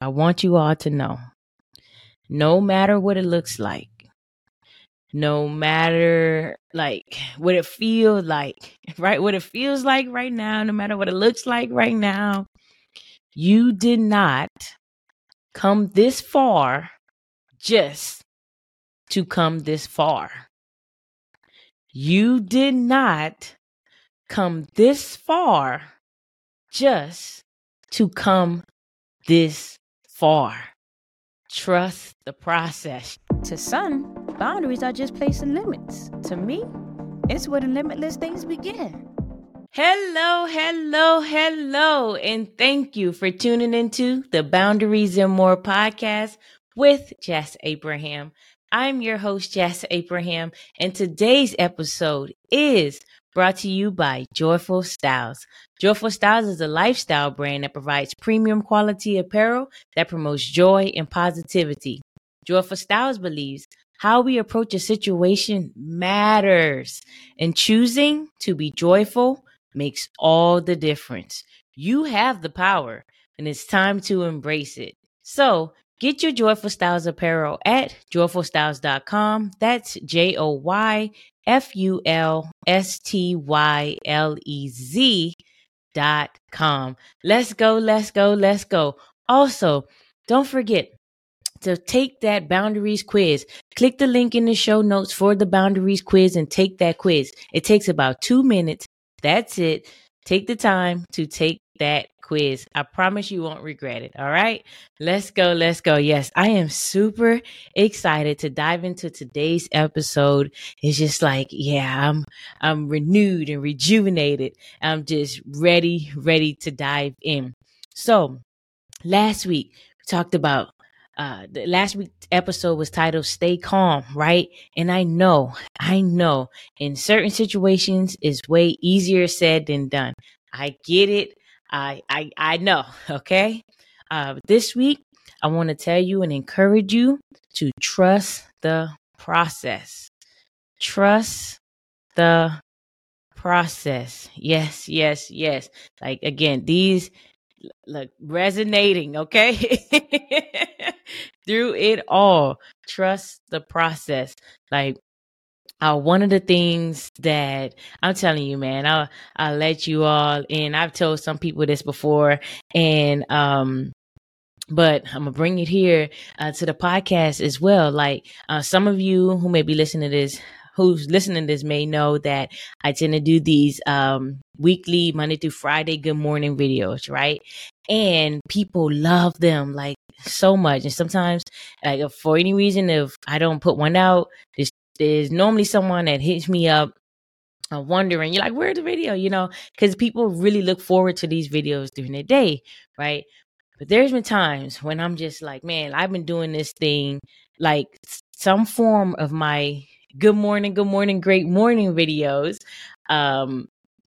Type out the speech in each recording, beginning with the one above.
I want you all to know no matter what it looks like, no matter like what it feels like, right? What it feels like right now, no matter what it looks like right now, you did not come this far just to come this far. You did not come this far just to come this far. Trust the process. To some, boundaries are just placing limits. To me, it's where the limitless things begin. Hello, hello, hello, and thank you for tuning into the Boundaries and More podcast with Jas Abraham. I'm your host, Jas Abraham, and today's episode is brought to you by Joyful Stylez. Joyful Stylez is a lifestyle brand that provides premium quality apparel that promotes joy and positivity. Joyful Stylez believes how we approach a situation matters, and choosing to be joyful makes all the difference. You have the power, and it's time to embrace it. So, Get your Joyful Stylez apparel at joyfulstylez.com. That's J O Y F U L S T Y L E Z dot com. Let's go, let's go, let's go. Also, don't forget to take that boundaries quiz. Click the link in the show notes for the boundaries quiz and take that quiz. It takes about two minutes. That's it. Take the time to take that quiz. I promise you won't regret it. All right. Let's go. Let's go. Yes, I am super excited to dive into today's episode. It's just like, yeah, I'm I'm renewed and rejuvenated. I'm just ready, ready to dive in. So last week we talked about uh, the last week's episode was titled Stay Calm, right? And I know, I know in certain situations it's way easier said than done. I get it. I I I know. Okay. Uh, this week, I want to tell you and encourage you to trust the process. Trust the process. Yes, yes, yes. Like again, these like resonating, okay? Through it all. Trust the process. Like uh, one of the things that I'm telling you, man, I'll, I'll let you all in. I've told some people this before and, um, but I'm gonna bring it here uh, to the podcast as well. Like uh, some of you who may be listening to this, who's listening to this, may know that I tend to do these um, weekly Monday through Friday Good Morning videos, right? And people love them like so much. And sometimes, like for any reason, if I don't put one out, just there's normally someone that hits me up wondering, you're like, where's the video? You know, because people really look forward to these videos during the day, right? But there's been times when I'm just like, man, I've been doing this thing, like some form of my good morning, good morning, great morning videos, um,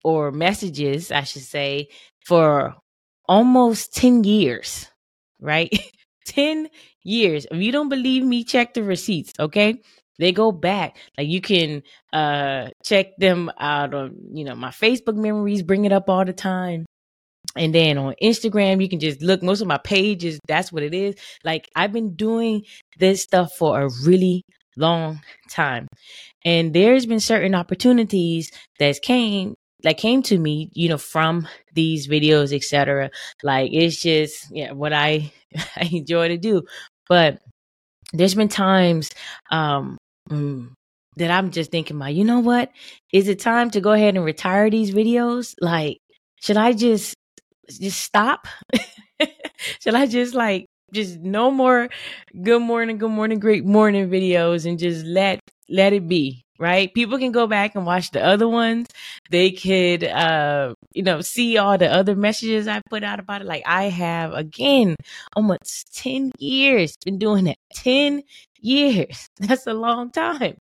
or messages, I should say, for almost 10 years, right? 10 years. If you don't believe me, check the receipts, okay? They go back. Like you can uh check them out on, you know, my Facebook memories bring it up all the time. And then on Instagram, you can just look most of my pages. That's what it is. Like I've been doing this stuff for a really long time. And there's been certain opportunities that came that came to me, you know, from these videos, etc. Like it's just yeah, what I I enjoy to do. But there's been times um Mm. That I'm just thinking about, you know what? Is it time to go ahead and retire these videos? Like, should I just just stop? should I just like just no more good morning, good morning, great morning videos and just let let it be right people can go back and watch the other ones they could uh you know see all the other messages i put out about it like i have again almost 10 years been doing it 10 years. That's a long time.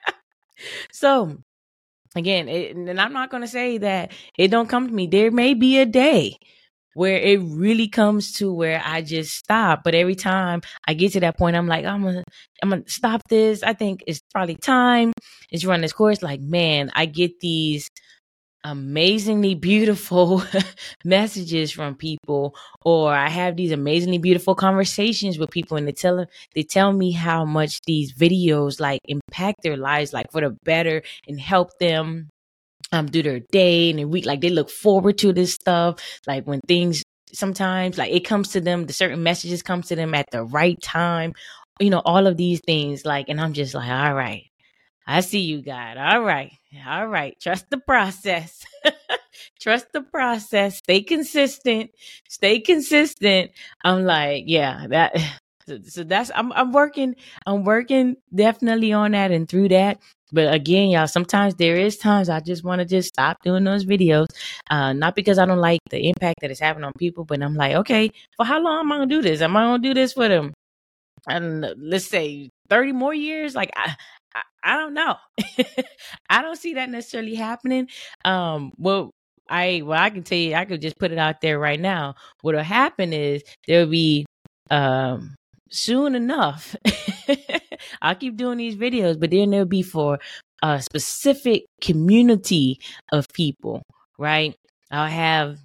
so again, it, and I'm not going to say that it don't come to me. There may be a day where it really comes to where I just stop. But every time I get to that point, I'm like, I'm gonna, I'm gonna stop this. I think it's probably time. It's run this course. Like, man, I get these amazingly beautiful messages from people or I have these amazingly beautiful conversations with people and they tell them they tell me how much these videos like impact their lives like for the better and help them um do their day and their week like they look forward to this stuff like when things sometimes like it comes to them the certain messages come to them at the right time you know all of these things like and I'm just like all right I see you, God. All right. All right. Trust the process. Trust the process. Stay consistent. Stay consistent. I'm like, yeah, that so, that's I'm I'm working I'm working definitely on that and through that. But again, y'all, sometimes there is times I just want to just stop doing those videos. Uh, not because I don't like the impact that it's having on people, but I'm like, okay, for how long am I gonna do this? Am I gonna do this for them? And let's say 30 more years? Like I I, don't know. I don't see that necessarily happening. Um, well, I well, I can tell you, I could just put it out there right now. What'll happen is there'll be um soon enough. I'll keep doing these videos, but then there'll be for a specific community of people, right? I'll have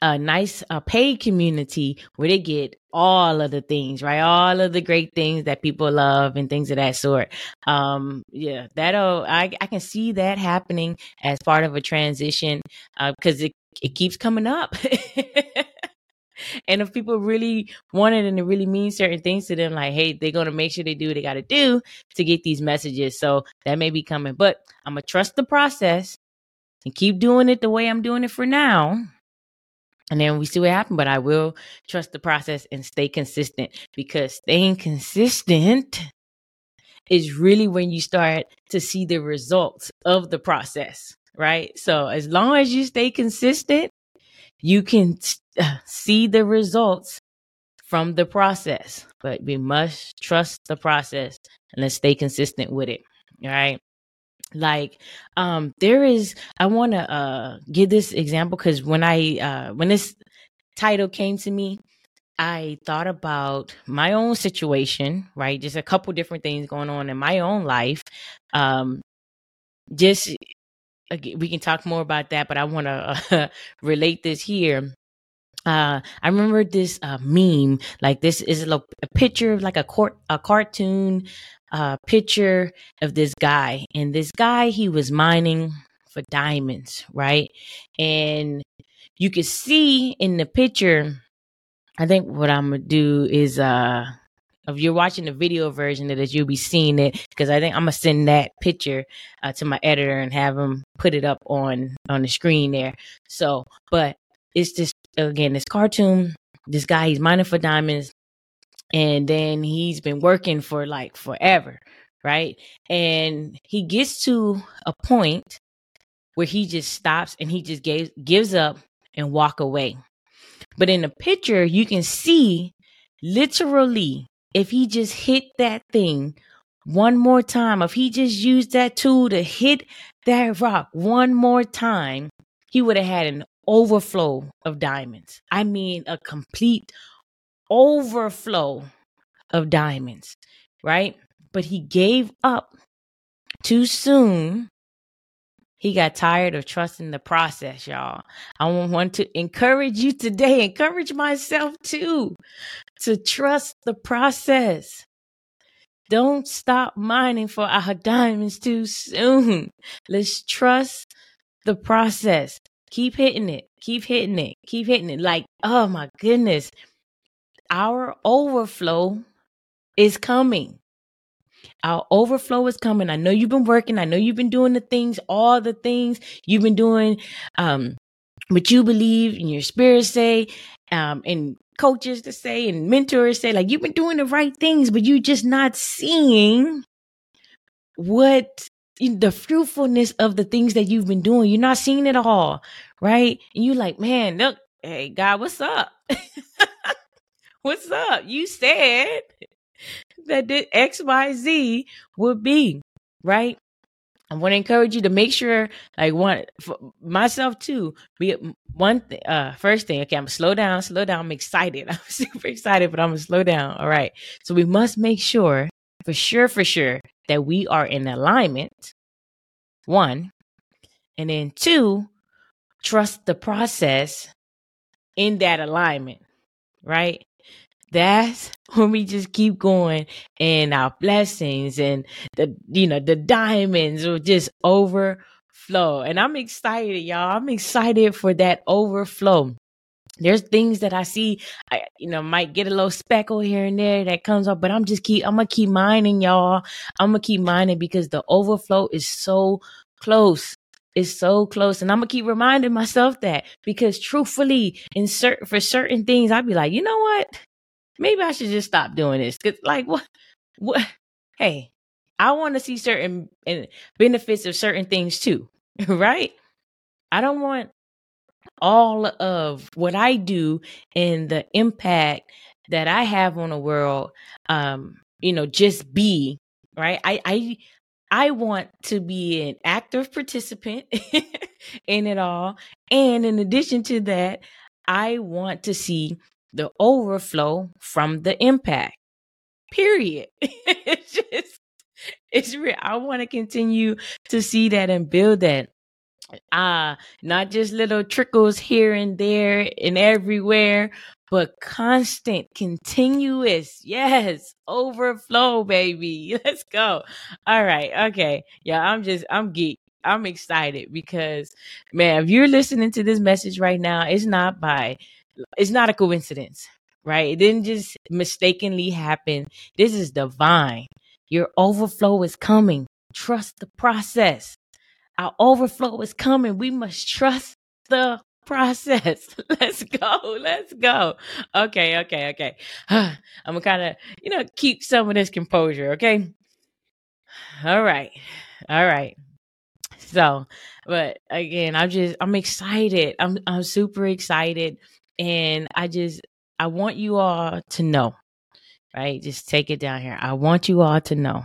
a nice uh, paid community where they get all of the things, right? All of the great things that people love and things of that sort. Um, yeah, that'll, I, I can see that happening as part of a transition, uh, cause it, it keeps coming up. and if people really want it and it really means certain things to them, like, hey, they're going to make sure they do what they got to do to get these messages. So that may be coming, but I'm going to trust the process and keep doing it the way I'm doing it for now and then we see what happens. But I will trust the process and stay consistent because staying consistent is really when you start to see the results of the process, right? So as long as you stay consistent, you can uh, see the results from the process. But we must trust the process and let's stay consistent with it. All right like um there is i want to uh give this example because when i uh when this title came to me i thought about my own situation right just a couple different things going on in my own life um just we can talk more about that but i want to uh, relate this here uh, I remember this uh, meme. Like this is a, a picture of like a court, a cartoon uh, picture of this guy, and this guy he was mining for diamonds, right? And you can see in the picture. I think what I'm gonna do is uh if you're watching the video version of this, you'll be seeing it because I think I'm gonna send that picture uh, to my editor and have him put it up on on the screen there. So, but it's just again this cartoon. This guy he's mining for diamonds and then he's been working for like forever, right? And he gets to a point where he just stops and he just gives gives up and walk away. But in the picture, you can see literally if he just hit that thing one more time, if he just used that tool to hit that rock one more time, he would have had an overflow of diamonds. I mean, a complete overflow of diamonds, right? But he gave up too soon. He got tired of trusting the process, y'all. I want to encourage you today, encourage myself too, to trust the process. Don't stop mining for our diamonds too soon. Let's trust the process. Keep hitting it. Keep hitting it. Keep hitting it. Like, oh my goodness our overflow is coming. Our overflow is coming. I know you've been working. I know you've been doing the things, all the things you've been doing, um, what you believe in your spirit say, um, and coaches to say and mentors say, like you've been doing the right things, but you're just not seeing what the fruitfulness of the things that you've been doing. You're not seeing it all, right? And you're like, man, look, hey God, what's up? What's up? You said that the XYZ would be, right? I want to encourage you to make sure, like one myself too. Be one uh first thing. Okay, I'm gonna slow down, slow down. I'm excited. I'm super excited, but I'm gonna slow down. All right. So we must make sure, for sure, for sure, that we are in alignment. One, And then two, trust the process in that alignment, right? That's when we just keep going and our blessings and the, you know, the diamonds will just overflow. And I'm excited, y'all. I'm excited for that overflow there's things that I see, I you know might get a little speckle here and there that comes up, but I'm just keep I'm gonna keep mining, y'all. I'm gonna keep mining because the overflow is so close. It's so close, and I'm gonna keep reminding myself that because truthfully, in certain for certain things, I'd be like, you know what? Maybe I should just stop doing this. Cause like what? What? Hey, I want to see certain benefits of certain things too, right? I don't want all of what I do and the impact that I have on the world, um, you know, just be right. I, I, I want to be an active participant in it all. And in addition to that, I want to see the overflow from the impact. Period. it's just, it's real. I want to continue to see that and build that ah, uh, not just little trickles here and there and everywhere, but constant, continuous, yes, overflow, baby. Let's go. All right, okay. Yeah, I'm just, I'm geek. I'm excited because, man, if you're listening to this message right now, it's not by, it's not a coincidence, right? It didn't just mistakenly happen. This is divine. Your overflow is coming. Trust the process. Our overflow is coming. We must trust the process. Let's go. Let's go. Okay, okay, okay. I'm gonna kind of, you know, keep some of this composure, okay? All right. All right. So, but again, I'm just I'm excited. I'm I'm super excited and I just I want you all to know. Right? Just take it down here. I want you all to know.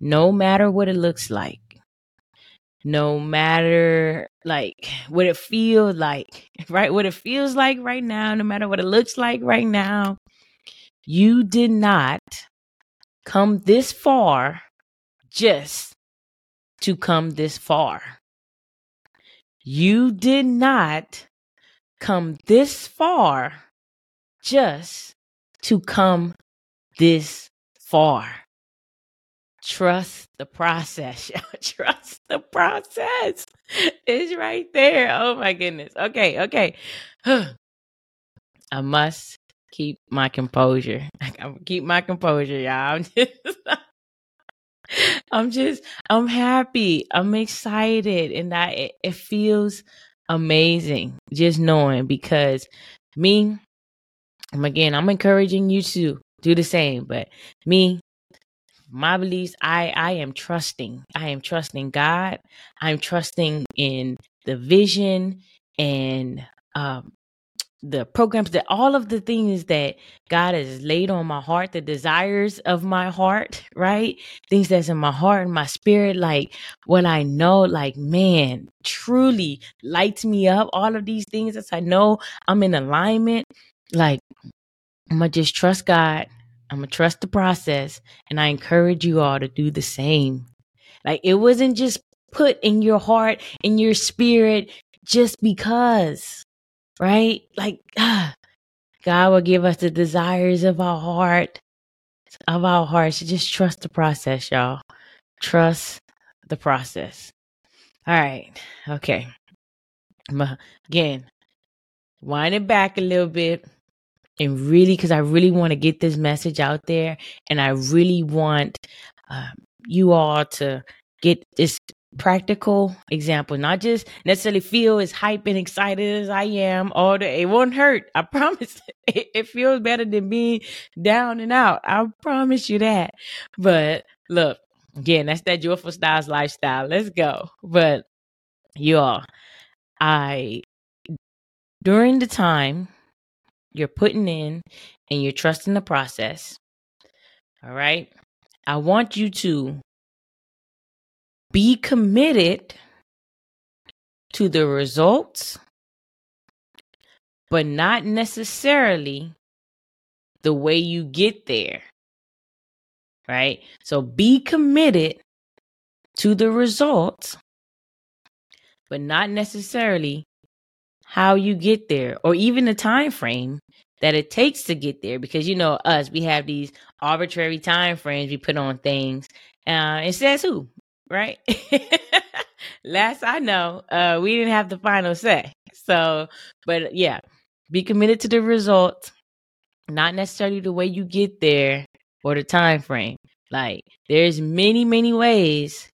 No matter what it looks like, no matter like what it feels like, right? What it feels like right now, no matter what it looks like right now, you did not come this far just to come this far. You did not come this far just to come this far. Trust the process. Trust the process. It's right there. Oh my goodness. Okay, okay. I must keep my composure. I keep my composure, y'all. I'm just, I'm just, I'm happy. I'm excited, and that it, it feels amazing just knowing because me, again, I'm encouraging you to do the same. But me, my beliefs i i am trusting i am trusting god i'm trusting in the vision and um the programs that all of the things that God has laid on my heart, the desires of my heart, right? Things that's in my heart and my spirit, like what I know, like man, truly lights me up. All of these things that I know I'm in alignment. Like I'm gonna just trust God I'm gonna trust the process, and I encourage you all to do the same. Like it wasn't just put in your heart, in your spirit, just because, right? Like ah, God will give us the desires of our heart, of our hearts. Just trust the process, y'all. Trust the process. All right, okay. Again, wind it back a little bit and really because i really want to get this message out there and i really want uh, you all to get this practical example not just necessarily feel as hype and excited as i am all day. It won't hurt. I promise. It, it feels better than being down and out. I promise you that. But look again that's that joyful stylez lifestyle. Let's go. But you all i during the time you're putting in and you're trusting the process. All right. I want you to be committed to the results, but not necessarily the way you get there. Right. So be committed to the results, but not necessarily how you get there or even the time frame that it takes to get there because you know us we have these arbitrary time frames we put on things uh it says who right last i know uh we didn't have the final say so but yeah be committed to the result not necessarily the way you get there or the time frame like there's many many ways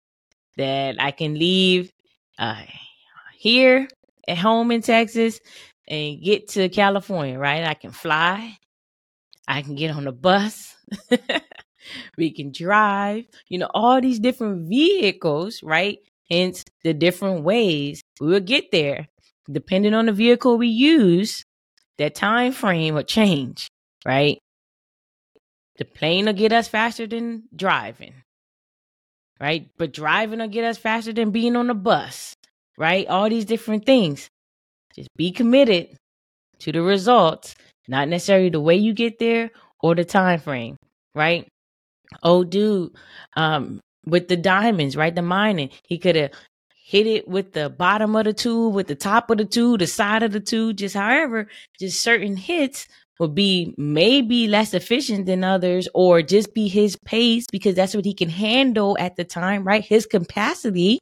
that i can leave uh here at home in texas and get to California, right? I can fly. I can get on a bus. we can drive, you know, all these different vehicles, right? Hence the different ways we will get there. Depending on the vehicle we use, that time frame will change, right? The plane will get us faster than driving, right? But driving will get us faster than being on a bus, right? All these different things. Just be committed to the results, not necessarily the way you get there or the time frame, right? Oh, dude, um, with the diamonds, right? The mining, he could have hit it with the bottom of the tube, with the top of the tube, the side of the tube, just however, just certain hits would be maybe less efficient than others or just be his pace because that's what he can handle at the time, right? His capacity.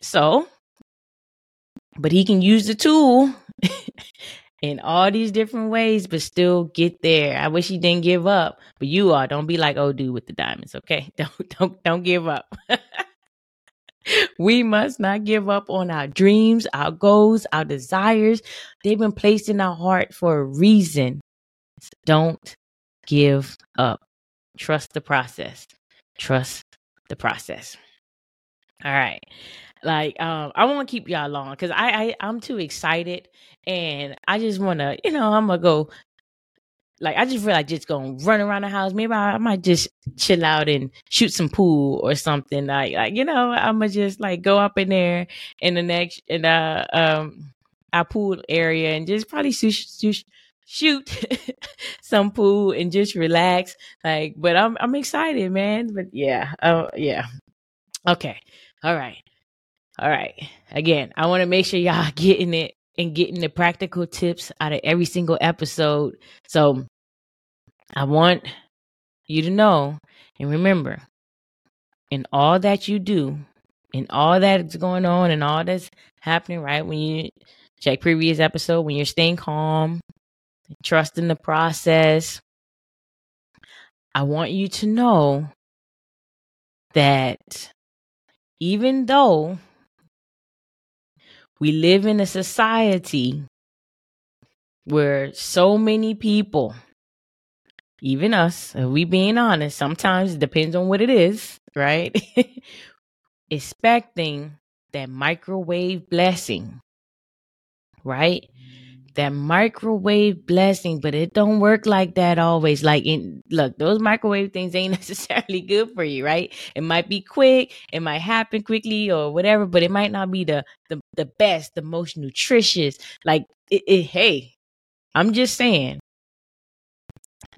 So but he can use the tool in all these different ways, but still get there. I wish you didn't give up, but you are. Don't be like oh dude with the diamonds, okay? Don't don't don't give up. we must not give up on our dreams, our goals, our desires. They've been placed in our heart for a reason. Don't give up. Trust the process. Trust the process. All right. Like, um, I won't keep y'all long because I, I I'm too excited and I just wanna, you know, I'm gonna go like I just feel like just gonna run around the house. Maybe I, I, might just chill out and shoot some pool or something. Like like you know, I'm gonna just like go up in there in the next in the um our pool area and just probably shoot shoot, shoot some pool and just relax. Like, but I'm I'm excited, man. But yeah, uh, yeah. Okay, all right. All right. Again, I want to make sure y'all getting it and getting the practical tips out of every single episode. So I want you to know and remember in all that you do, in all that's going on and all that's happening, right? When you check previous episode, when you're staying calm, trusting the process, I want you to know that even though we live in a society where so many people, even us, if we being honest, sometimes it depends on what it is, right? Expecting that microwave blessing, right? That microwave blessing, but it don't work like that always. Like in look, those microwave things ain't necessarily good for you, right? It might be quick, it might happen quickly or whatever, but it might not be the the, the best, the most nutritious. Like it, it hey, I'm just saying.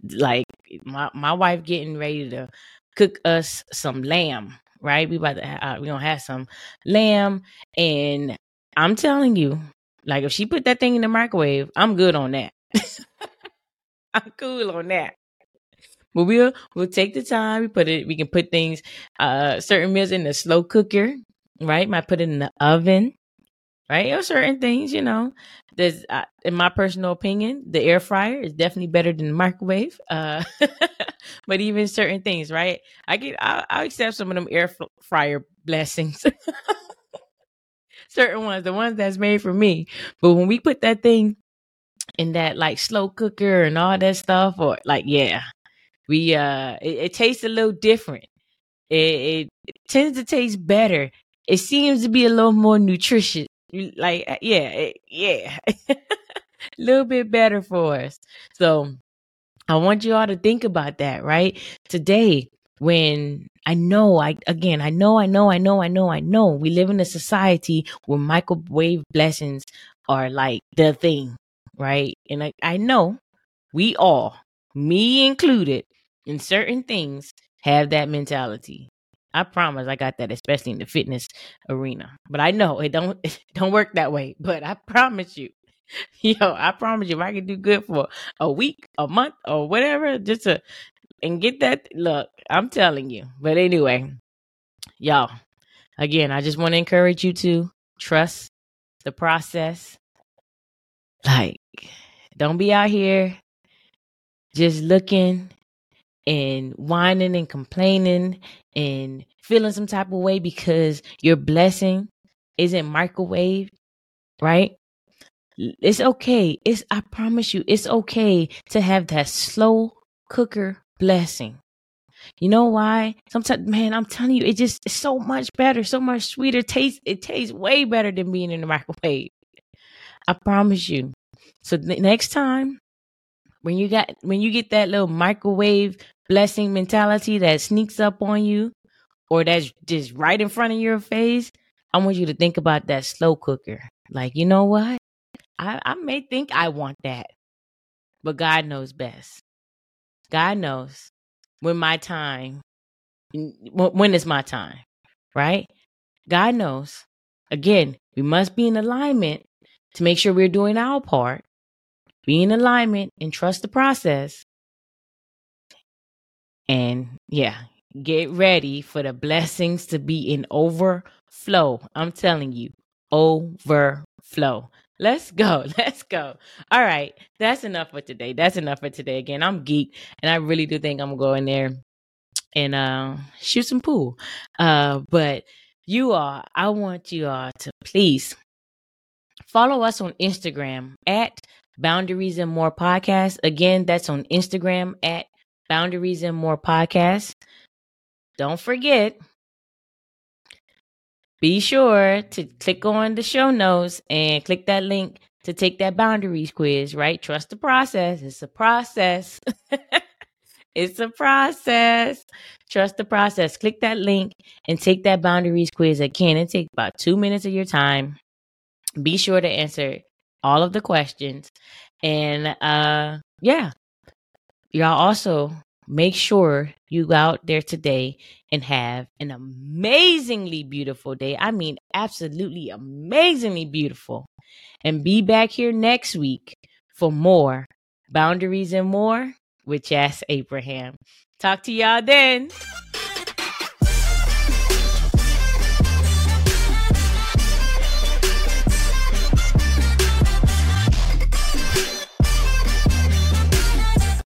Like my my wife getting ready to cook us some lamb, right? We about to uh, we gonna have some lamb, and I'm telling you, like if she put that thing in the microwave, I'm good on that. I'm cool on that. But we'll we'll take the time. We put it. We can put things, uh, certain meals in the slow cooker, right? Might put it in the oven, right? Or certain things, you know. There's, uh, in my personal opinion, the air fryer is definitely better than the microwave. Uh, but even certain things, right? I get, I'll, I'll accept some of them air fryer blessings certain ones, the ones that's made for me. But when we put that thing in that like slow cooker and all that stuff, or like, yeah, we, uh, it, it tastes a little different. It, it, it tends to taste better. It seems to be a little more nutritious. Like, uh, yeah, it, yeah, a little bit better for us. So I want you all to think about that, right? Today, when I know, I again, I know, I know, I know, I know, I know. We live in a society where microwave blessings are like the thing, right? And I, I know we all, me included, in certain things, have that mentality. I promise I got that, especially in the fitness arena. But I know it don't it don't work that way. But I promise you, yo, I promise you, if I can do good for a week, a month, or whatever, just to and get that look, I'm telling you. But anyway, y'all, again, I just want to encourage you to trust the process. Like, don't be out here just looking and whining and complaining and feeling some type of way because your blessing isn't microwaved, right? It's okay. It's I promise you, it's okay to have that slow cooker blessing. You know why? Sometimes, man, I'm telling you, it just it's so much better, so much sweeter. Taste it tastes way better than being in the microwave. I promise you. So next time when you got when you get that little microwave blessing mentality that sneaks up on you or that's just right in front of your face, I want you to think about that slow cooker. Like, you know what? I, I may think I want that, but God knows best. God knows when my time, when is my time, right? God knows. Again, we must be in alignment to make sure we're doing our part be in alignment and trust the process. And yeah, get ready for the blessings to be in overflow. I'm telling you, overflow. Let's go. Let's go. All right. That's enough for today. That's enough for today. Again, I'm geek and I really do think I'm going there and uh shoot some pool. Uh but you all, I want you all to please follow us on Instagram at Boundaries and More Podcast. Again, that's on Instagram at Boundaries and More Podcast. Don't forget, be sure to click on the show notes and click that link to take that boundaries quiz, right? Trust the process. It's a process. it's a process. Trust the process. Click that link and take that boundaries quiz. Again, it takes about two minutes of your time. Be sure to answer all of the questions. And uh yeah. Y'all also make sure you go out there today and have an amazingly beautiful day. I mean, absolutely amazingly beautiful. And be back here next week for more boundaries and more with Jas Abraham. Talk to y'all then.